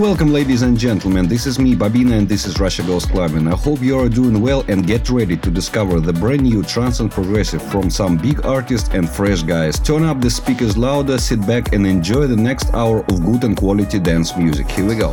And welcome, ladies and gentlemen. This is me, Bobina, and this is Russia Goes Clubbing. I hope you are doing well and get ready to discover the brand new trance and progressive from some big artists and fresh guys. Turn up the speakers louder, sit back, and enjoy the next hour of good and quality dance music. Here we go.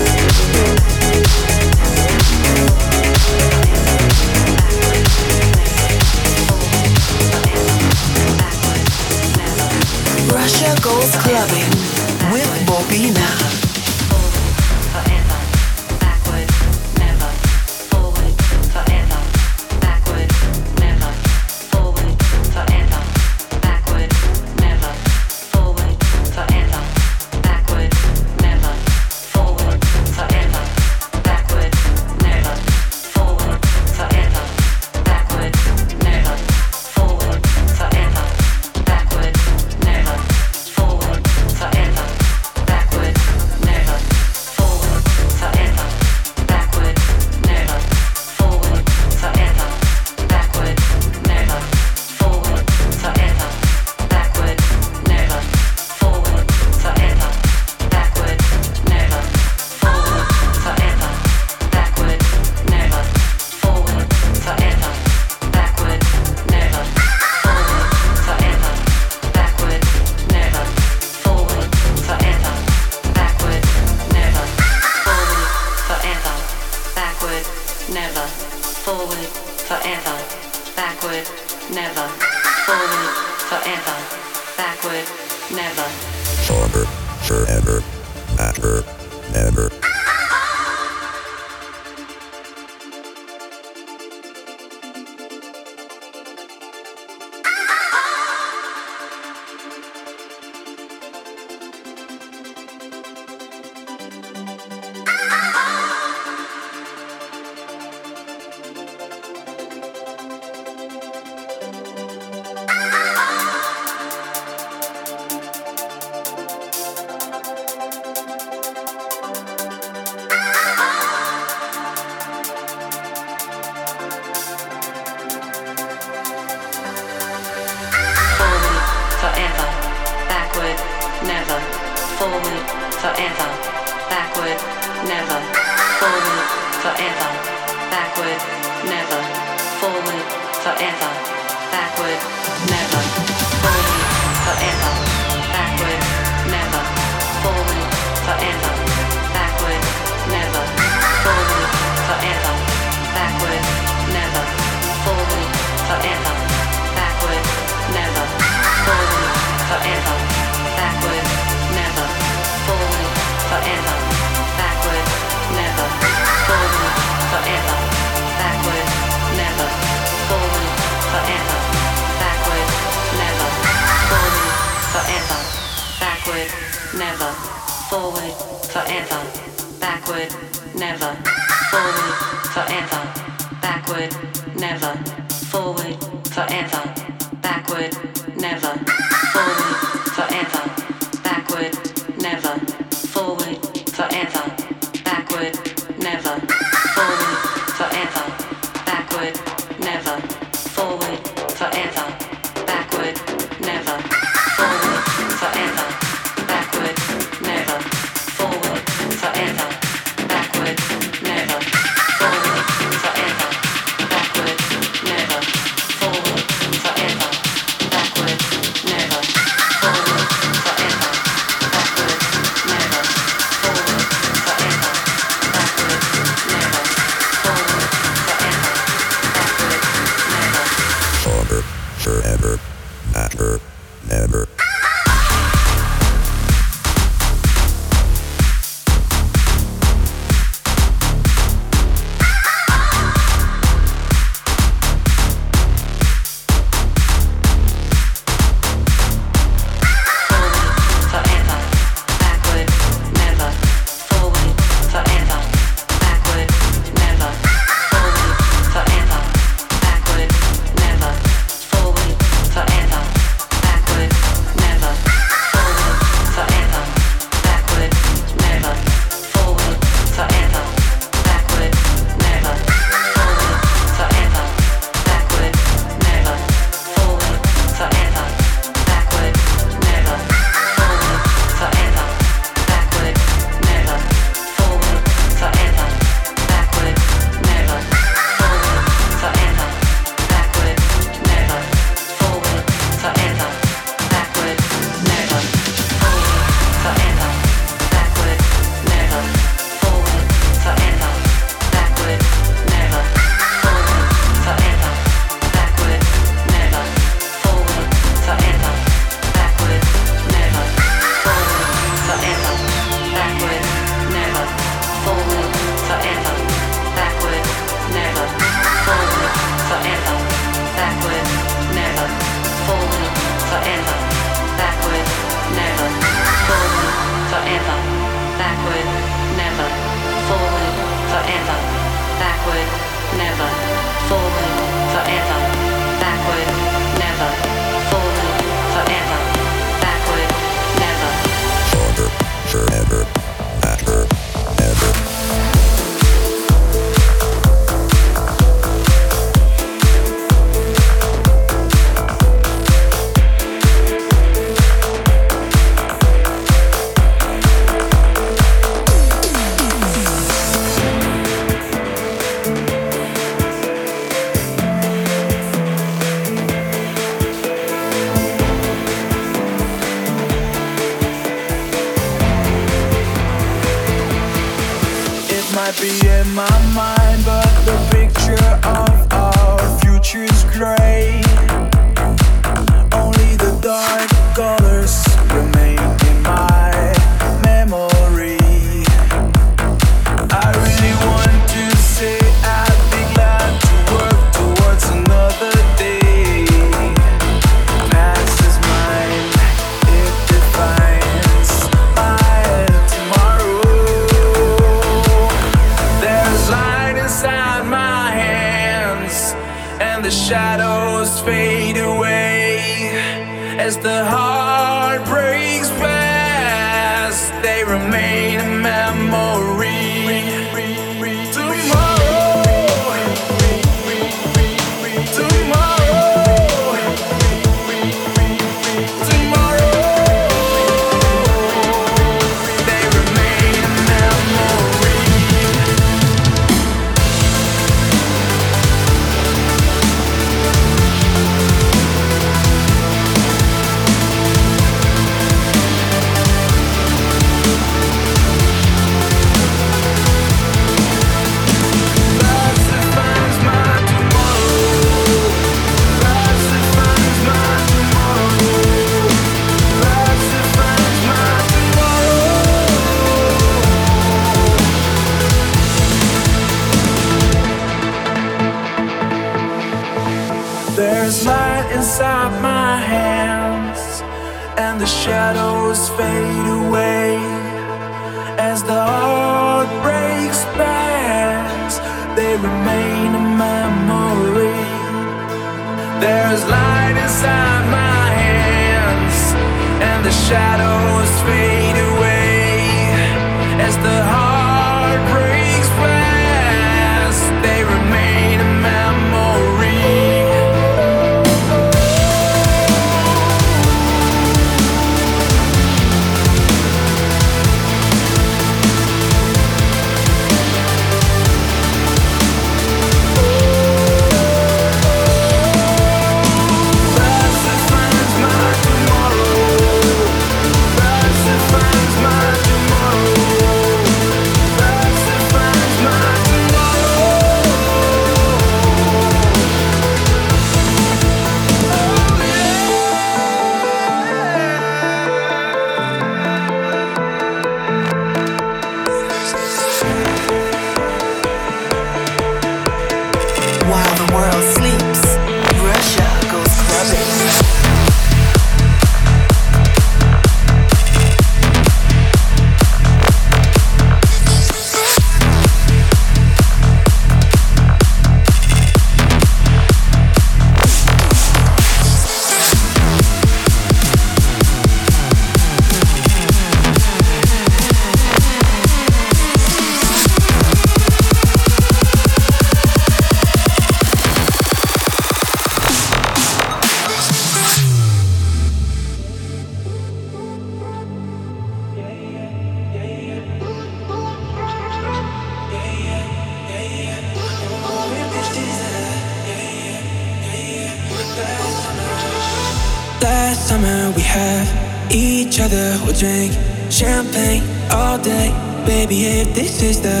drink champagne all day. Baby, if this is the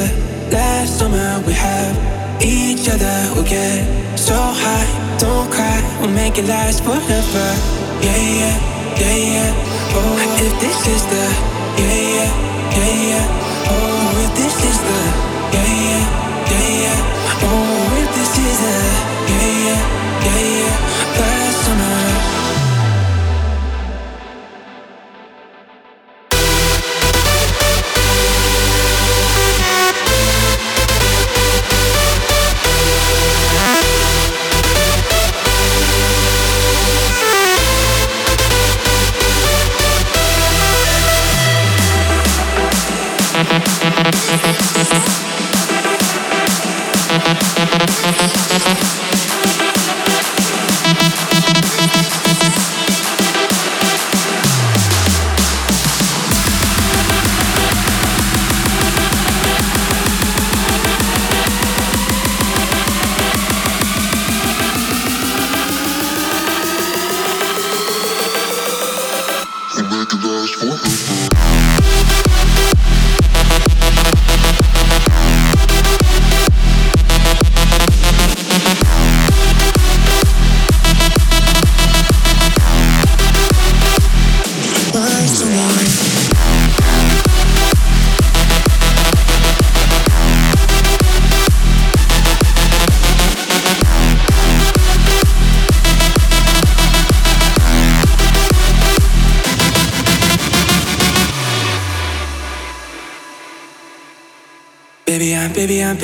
last summer we have each other, we'll get so high. Don't cry, we'll make it last forever. Yeah, yeah, yeah, yeah. Oh, if this is the yeah, yeah, yeah, yeah. Oh, if this is the yeah, yeah, yeah, yeah. Oh, if this is the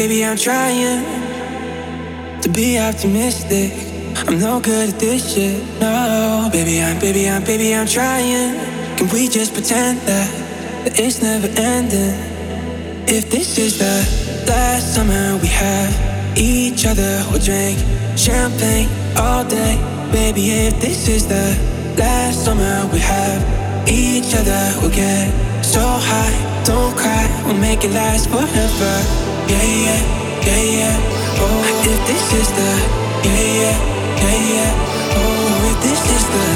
baby, I'm, trying to be optimistic. I'm no good at this shit, no. Baby, I'm, baby, I'm, baby, I'm trying. Can we just pretend that, that it's never ending? If this is the last summer we have each other, we'll drink champagne all day. Baby, if this is the last summer we have each other, we'll get so high. Don't cry, we'll make it last forever. Yeah, yeah, yeah, yeah. Oh, if this is the yeah, yeah, yeah, yeah. Oh, if this is the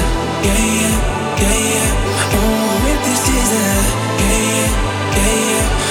yeah, yeah, yeah, yeah. Oh, if this is the yeah, yeah, yeah, yeah.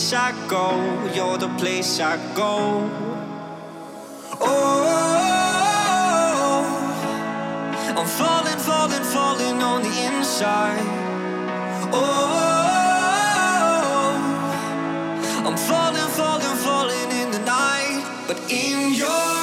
Place I go. You're the place I go. Oh, I'm falling, falling, falling on the inside. Oh, I'm falling, falling, falling in the night, but in your in your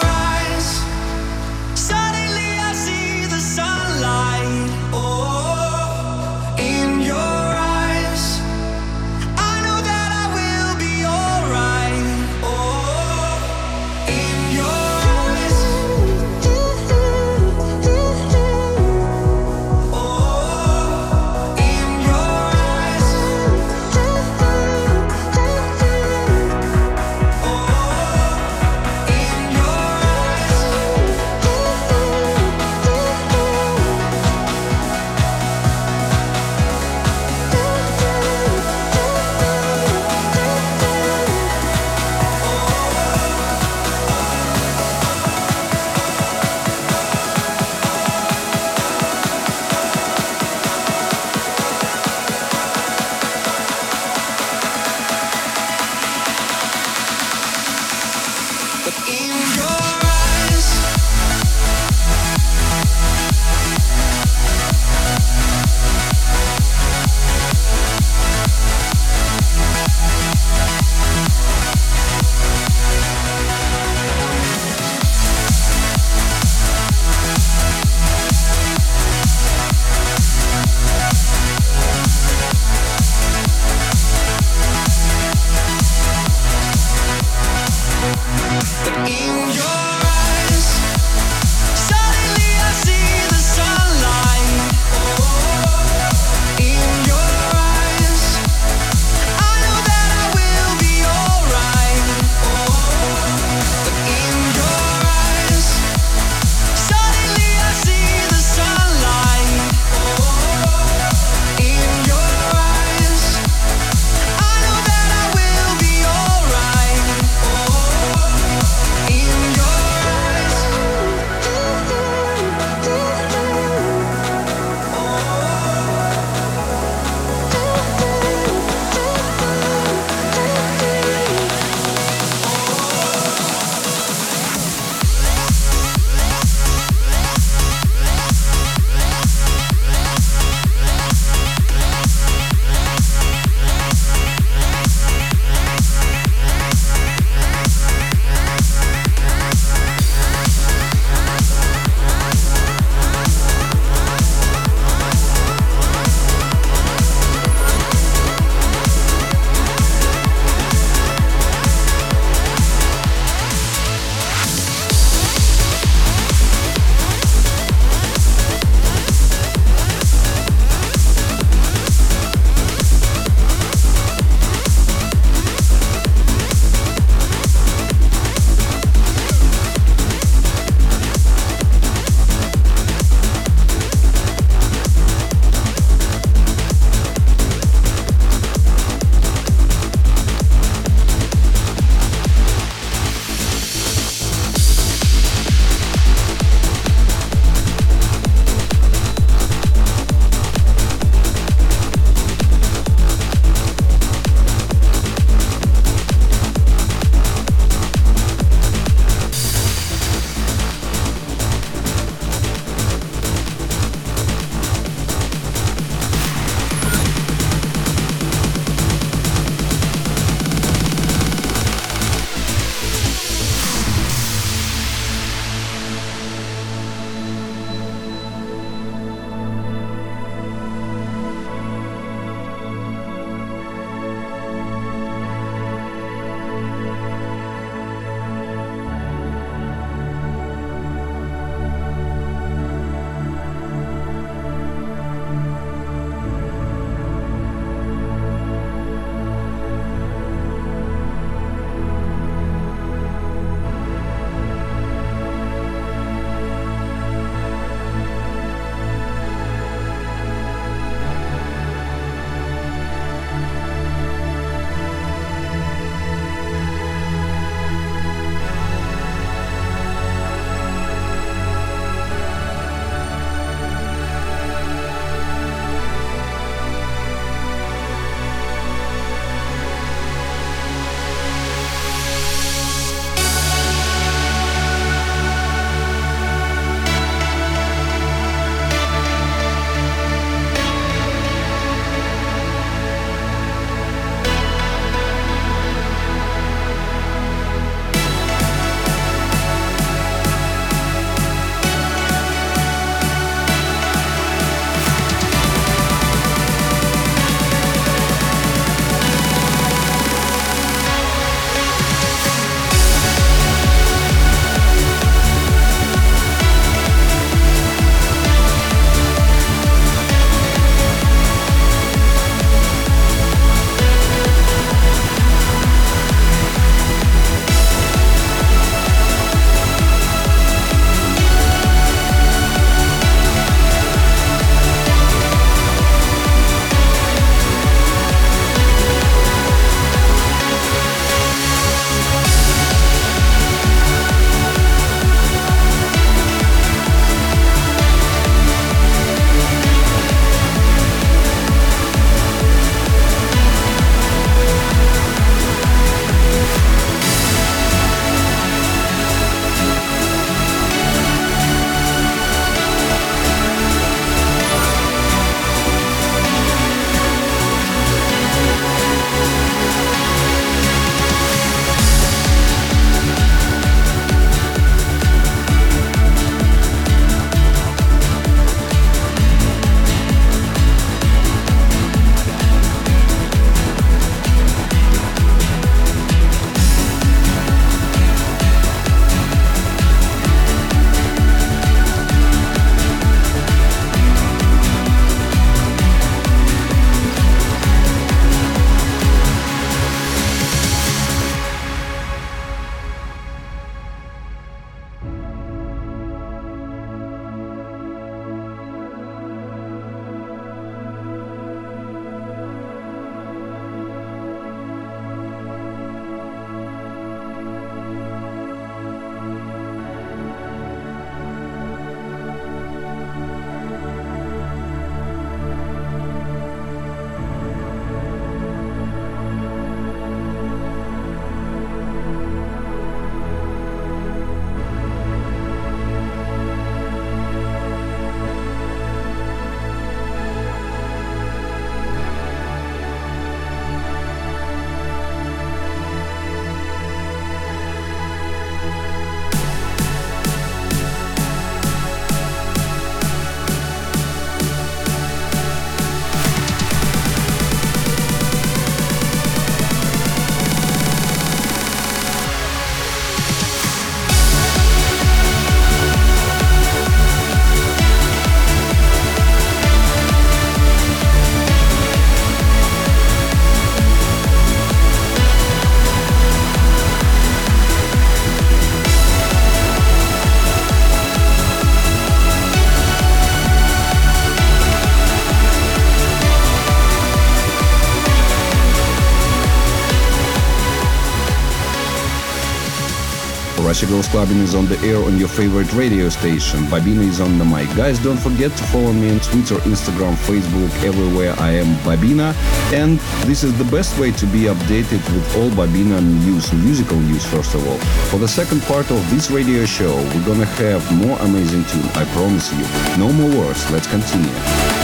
Russia Goes Clubbing is on the air on your favorite radio station. Bobina is on the mic. Guys, don't forget to follow me on Twitter, Instagram, Facebook, everywhere I am Bobina. And this is the best way to be updated with all Bobina news, musical news first of all. For the second part of this radio show, we're gonna have more amazing tune, I promise you. No more words, let's continue.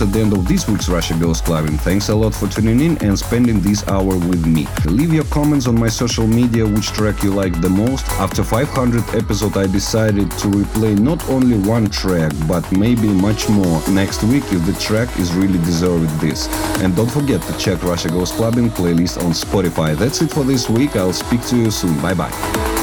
At the end of this week's Russia Goes Clubbing. Thanks a lot for tuning in and spending this hour with me. Leave your comments on my social media which track you like the most. After 500 episode I decided to replay not only one track but maybe much more next week if the track is really deserved this. And don't forget to check Russia Goes Clubbing playlist on Spotify. That's it for this week. I'll speak to you soon. Bye bye.